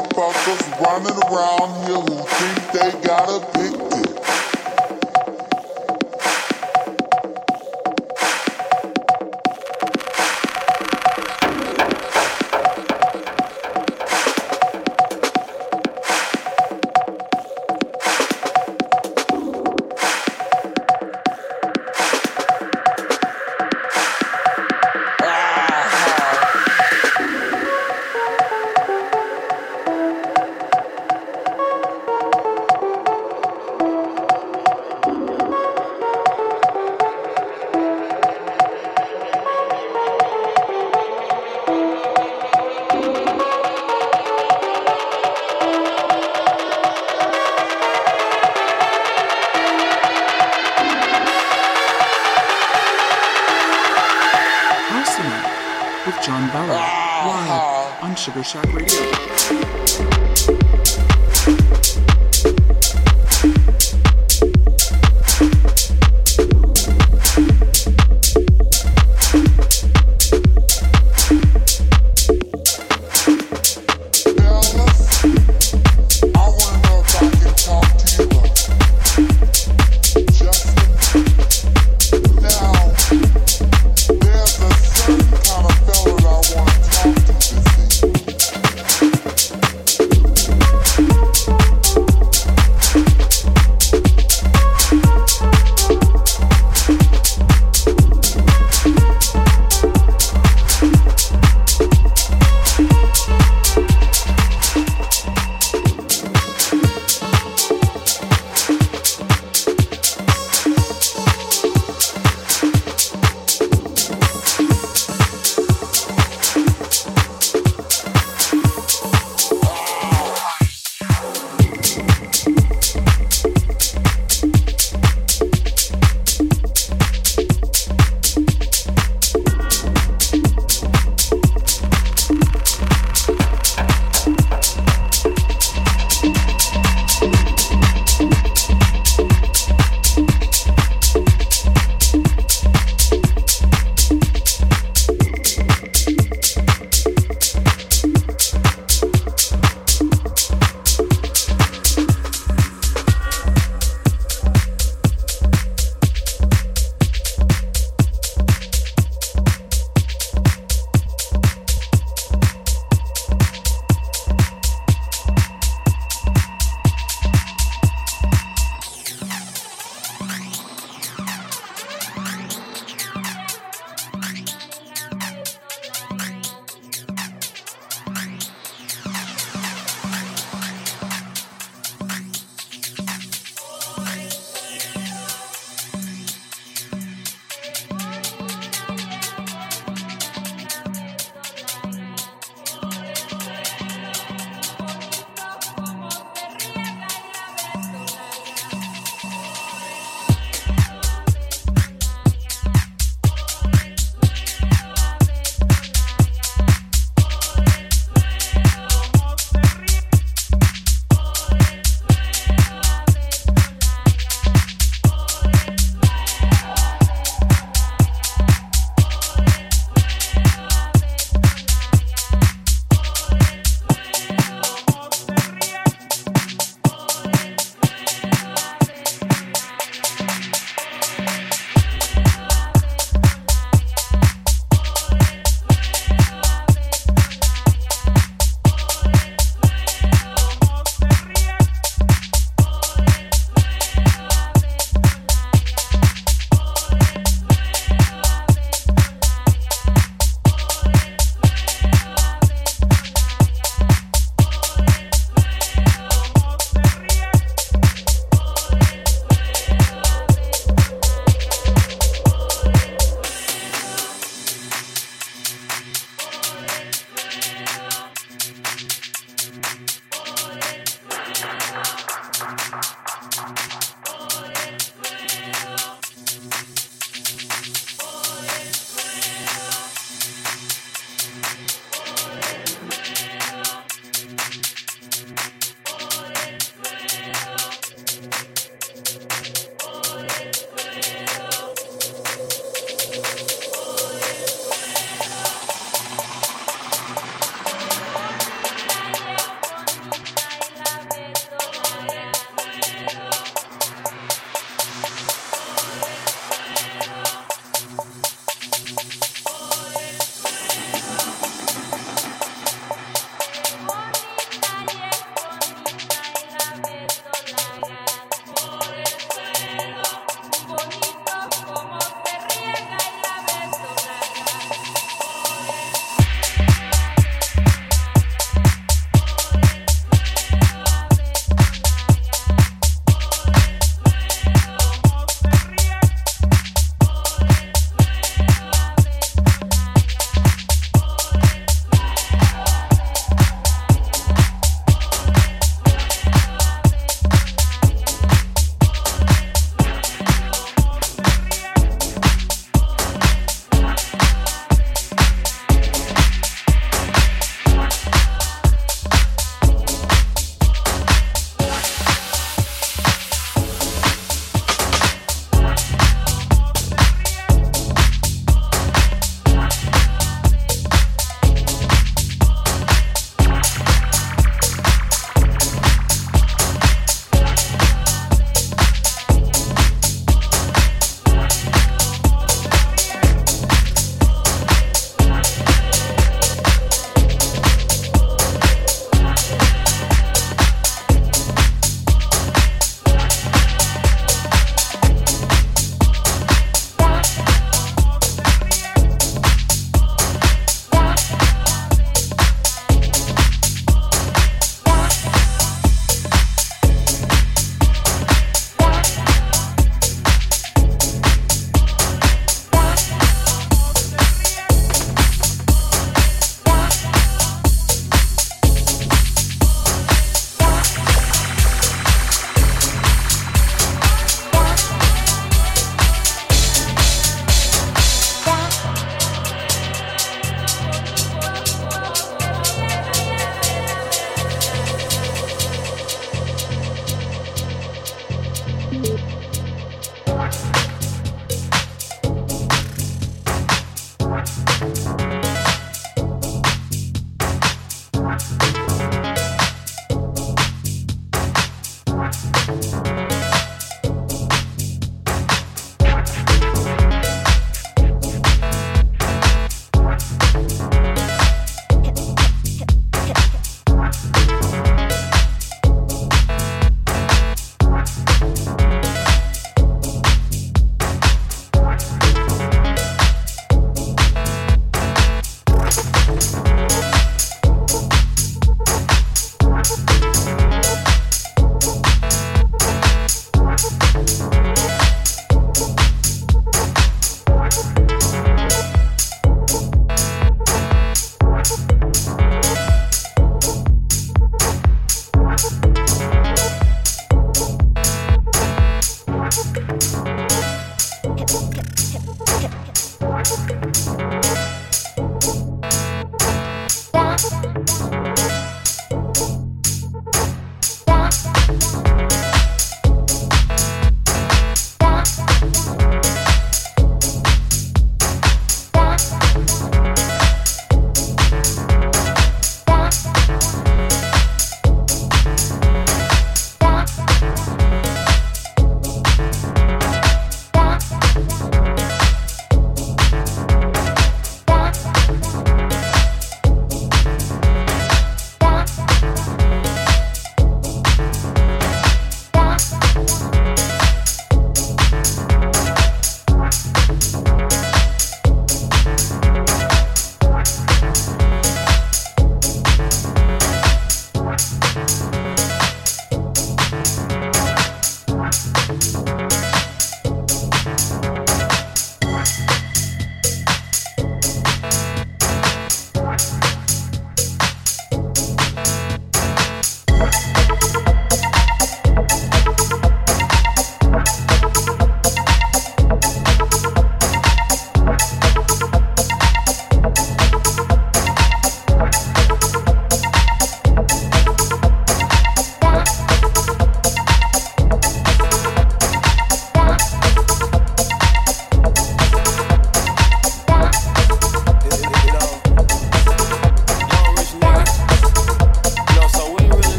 motherfuckers running around here who think they got a big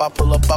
I pull up,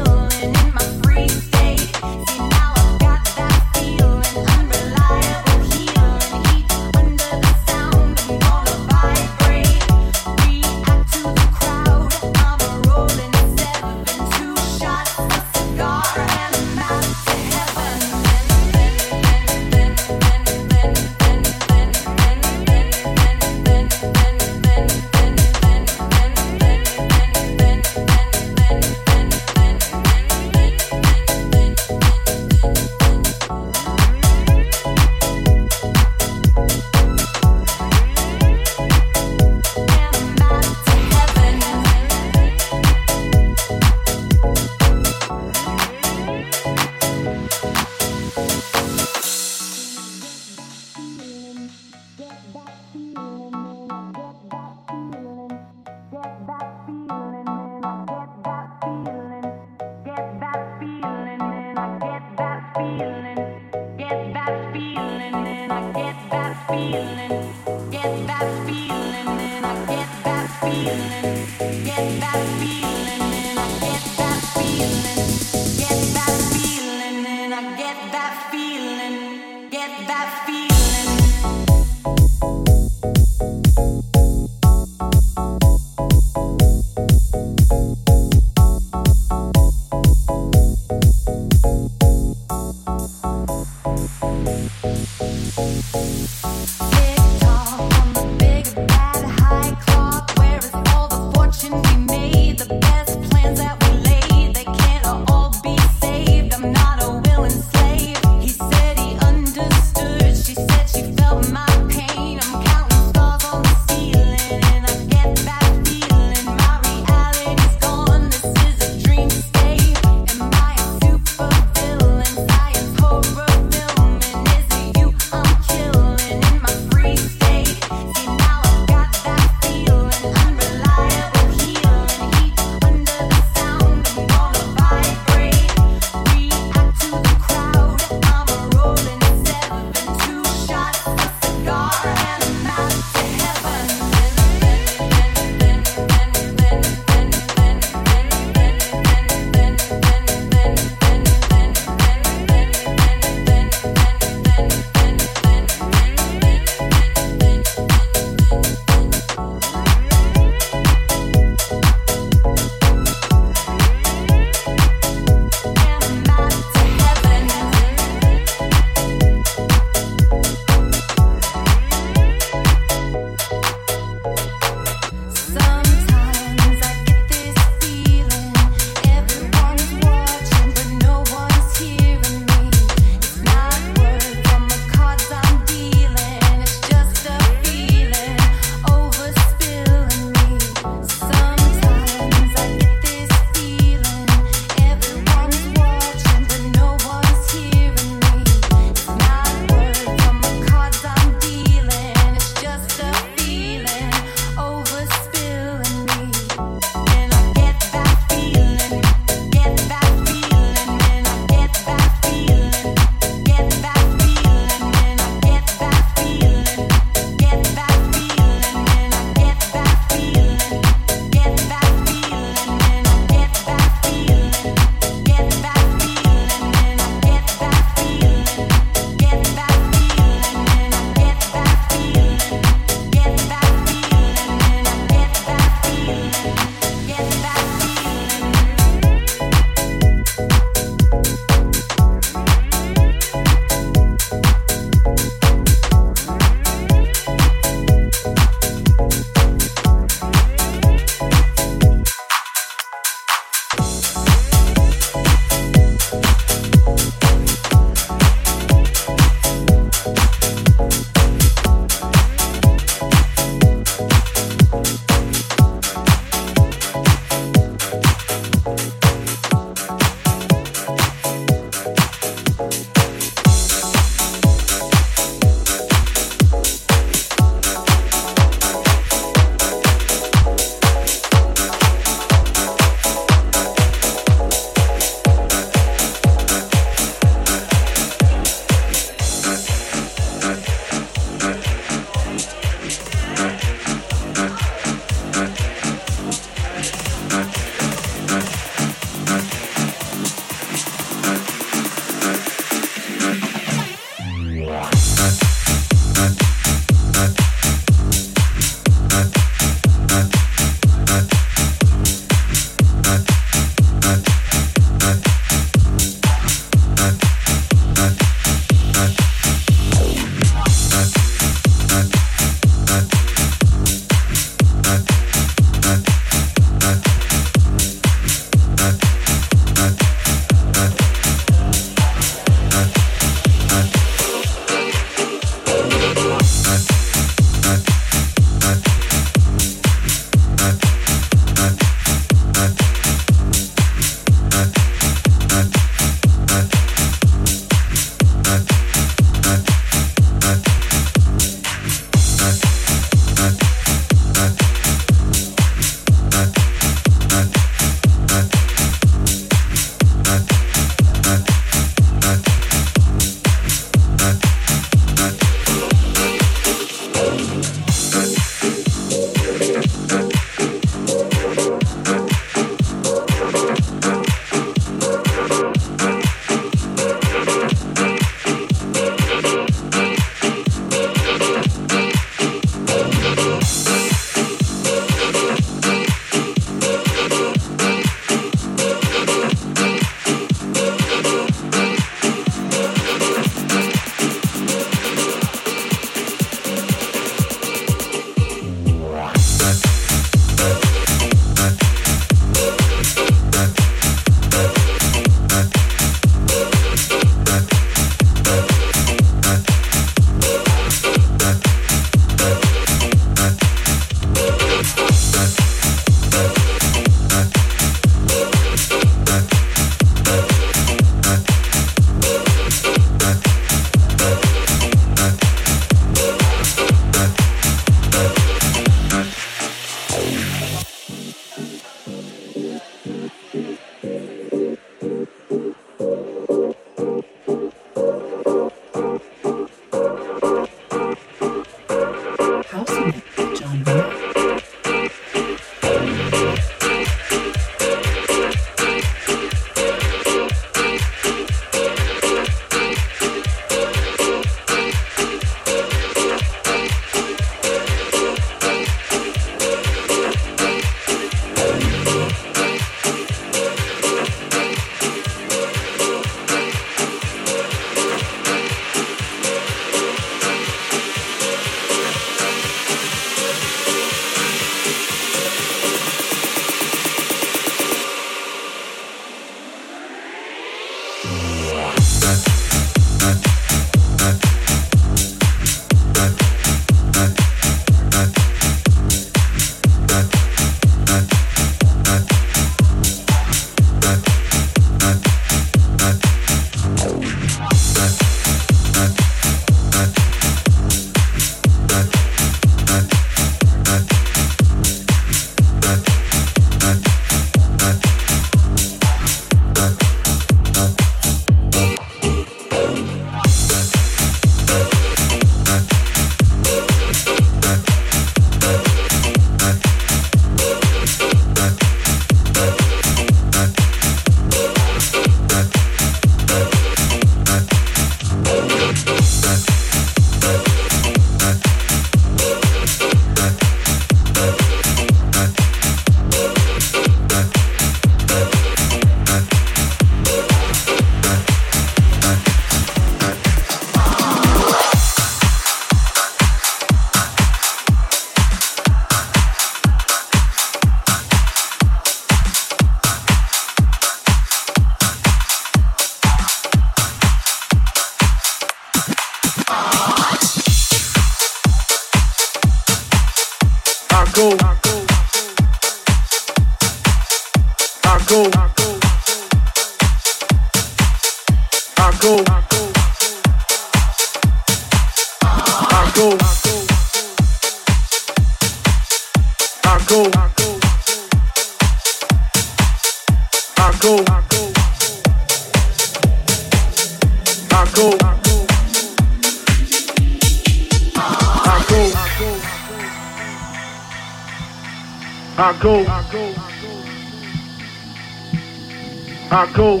Paco.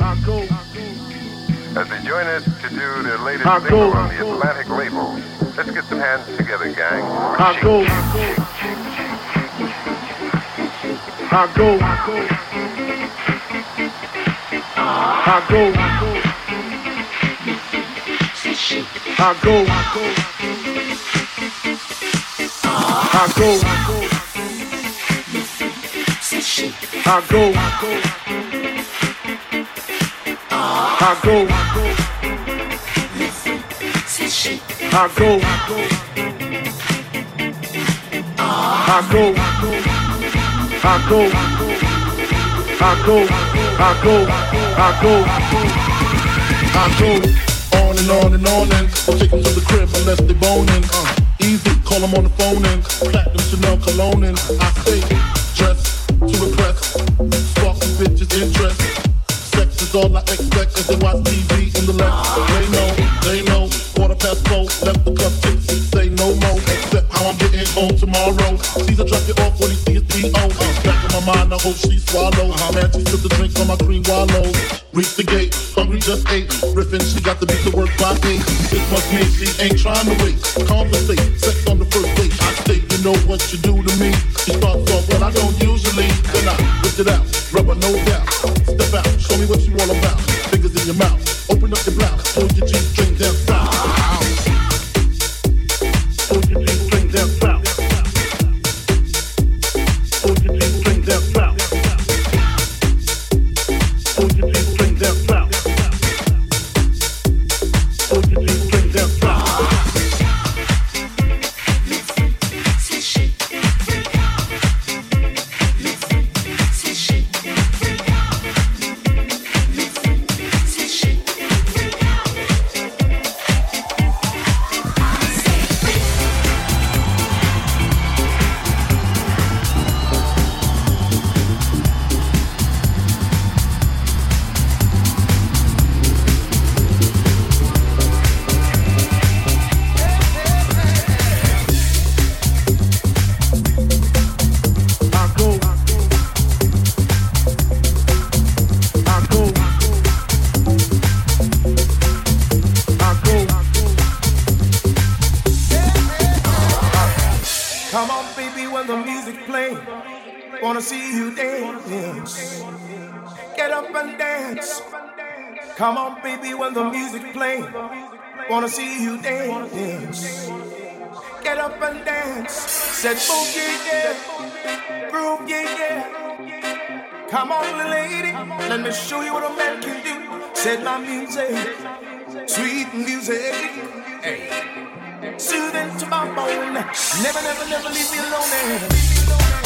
As they join us to do their latest Paco. single on the Atlantic label, let's get some hands together, gang. Paco. go. Paco. go. Paco. go. Paco. go I go. I go. I go. I go. I go. I go. I go. I go on and on and on and I'll to the crib unless they boning. Uh, easy, call them on the phone and platinum Chanel cologne and I say dress to impress, spark some bitches' interest. All I expect is to watch TV in the left. They know, they know. Quarter past four, left the club tipsy. Say no more, except how I'm getting home tomorrow. Caesar drop it off when he sees P.O. Back in my mind, I hope she swallows. Uh-huh. Man, she took the drink from my green wallows. Reach the gate, hungry just ate. Riffin', she got to beat the work by eight. This must mean she ain't trying to wait. Conversate, sex on the first date. I say you know what you do to me. She starts off, when I don't usually. Then I whip it out, rubber no doubt. Step out. Come on, baby, when the music plays, wanna see you dance. Get up and dance. Said boogie yeah, groove yeah yeah. Come on, lady, let me show you what a man can do. Said my music, sweet music, hey. soothing to my bone. Never, never, never leave me alone. Leave me alone.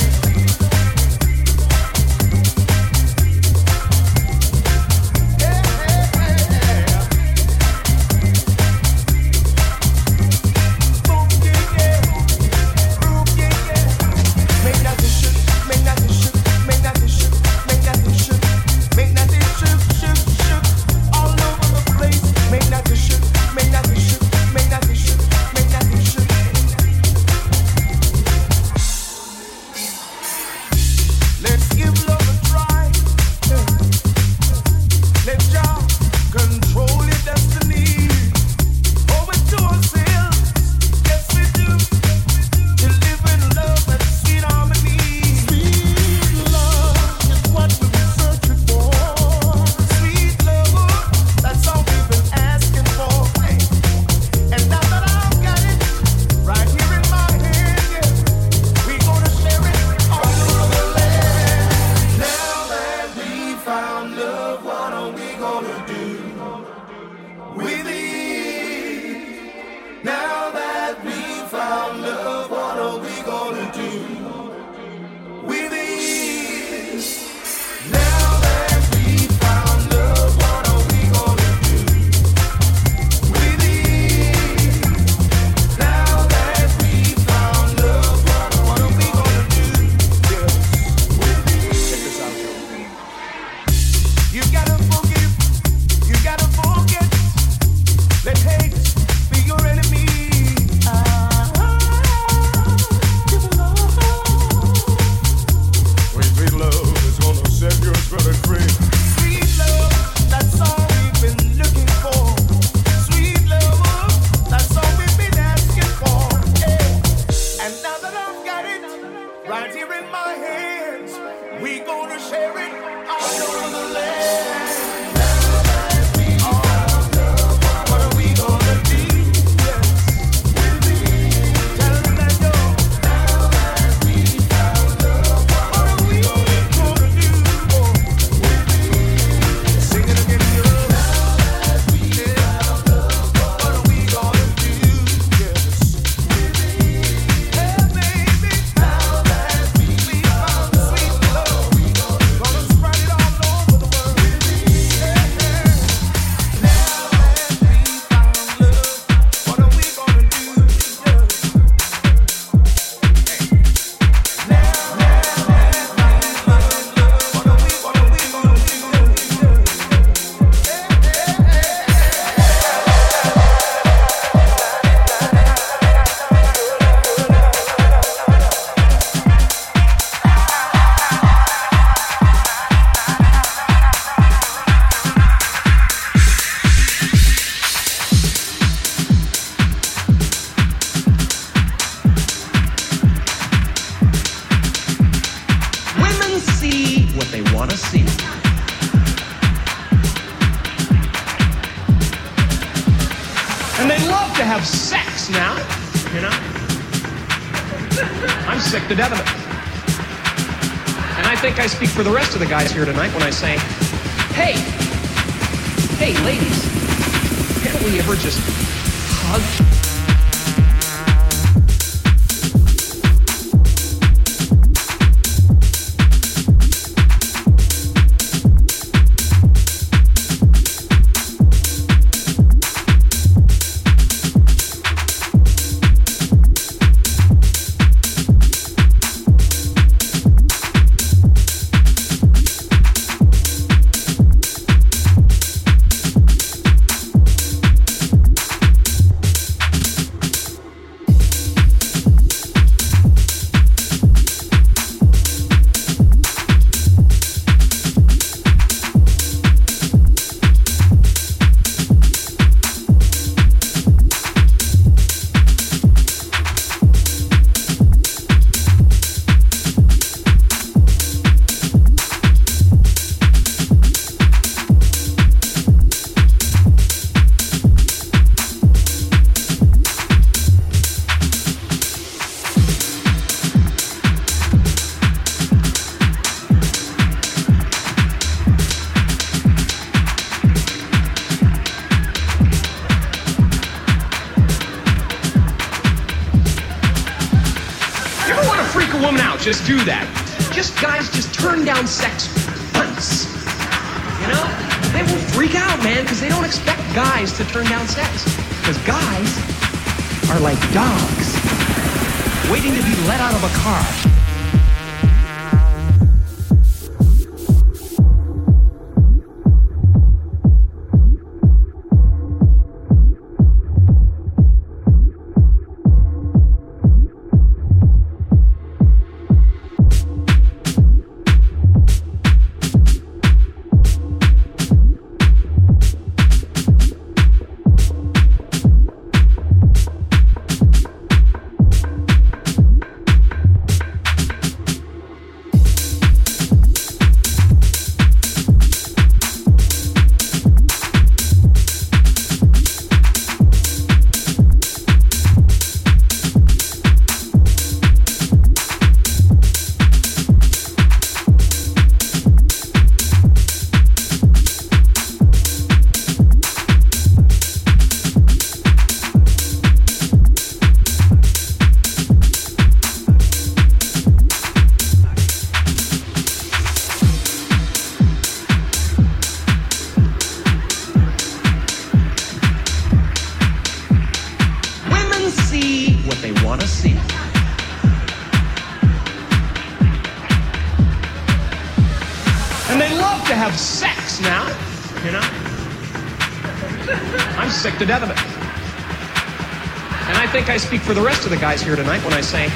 of the guys here tonight when I say,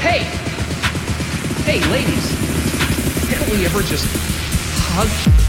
hey, hey, ladies, can't we ever just hug?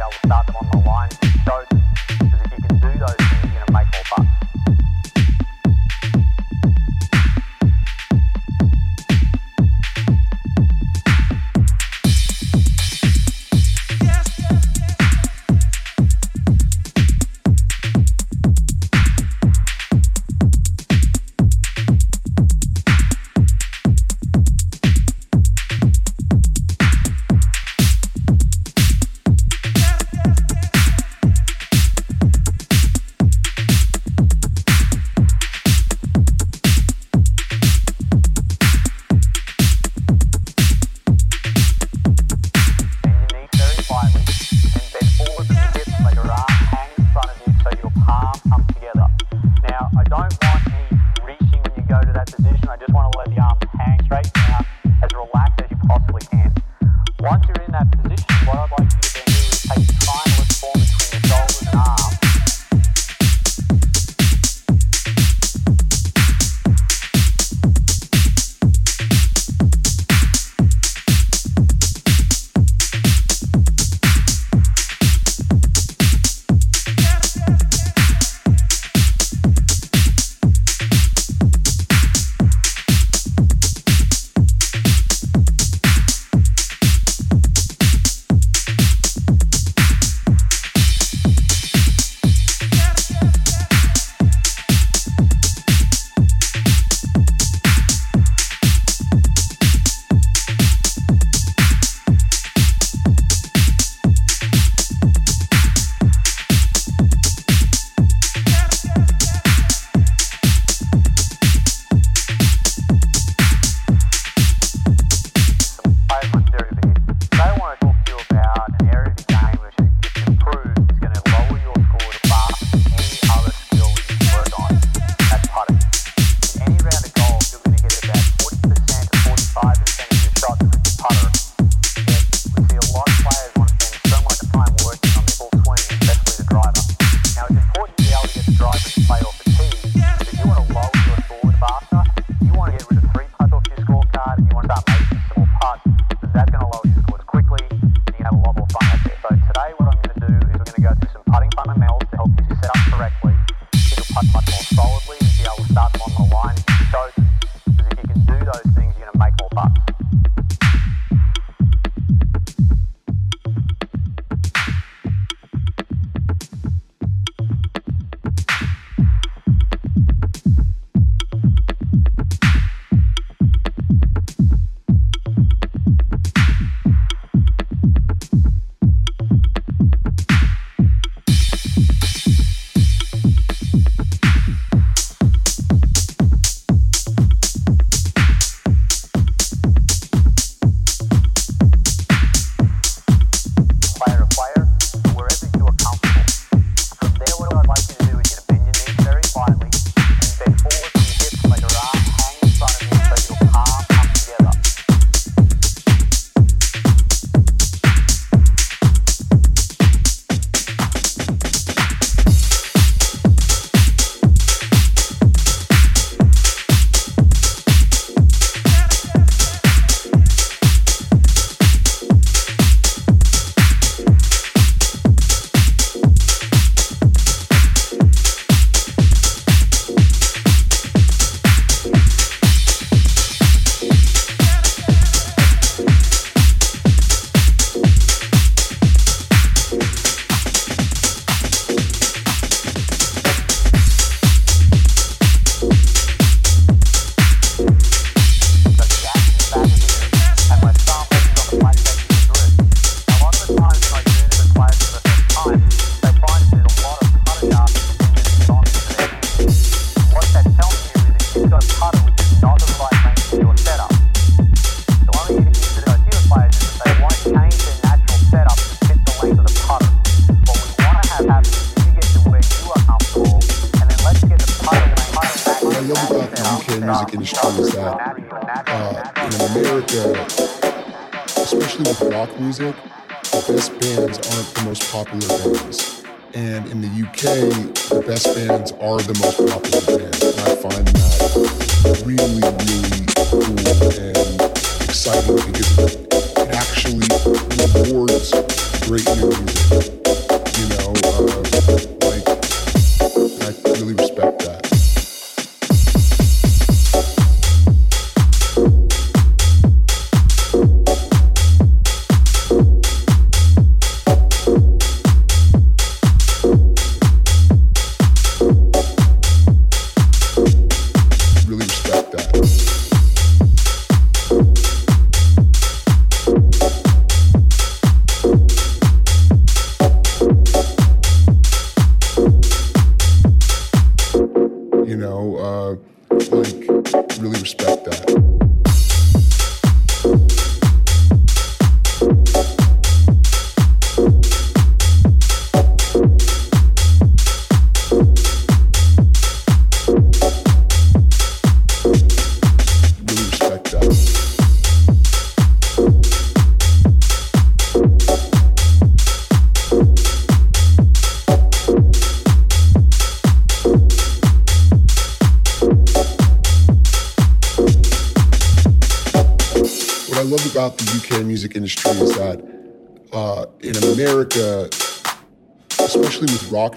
I will start them on the line.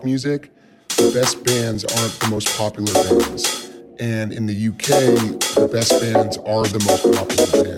Music, the best bands aren't the most popular bands. And in the UK, the best bands are the most popular bands.